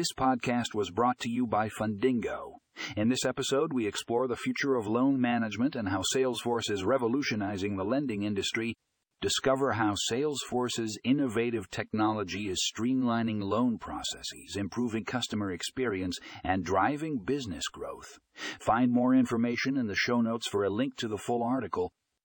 This podcast was brought to you by Fundingo. In this episode, we explore the future of loan management and how Salesforce is revolutionizing the lending industry. Discover how Salesforce's innovative technology is streamlining loan processes, improving customer experience, and driving business growth. Find more information in the show notes for a link to the full article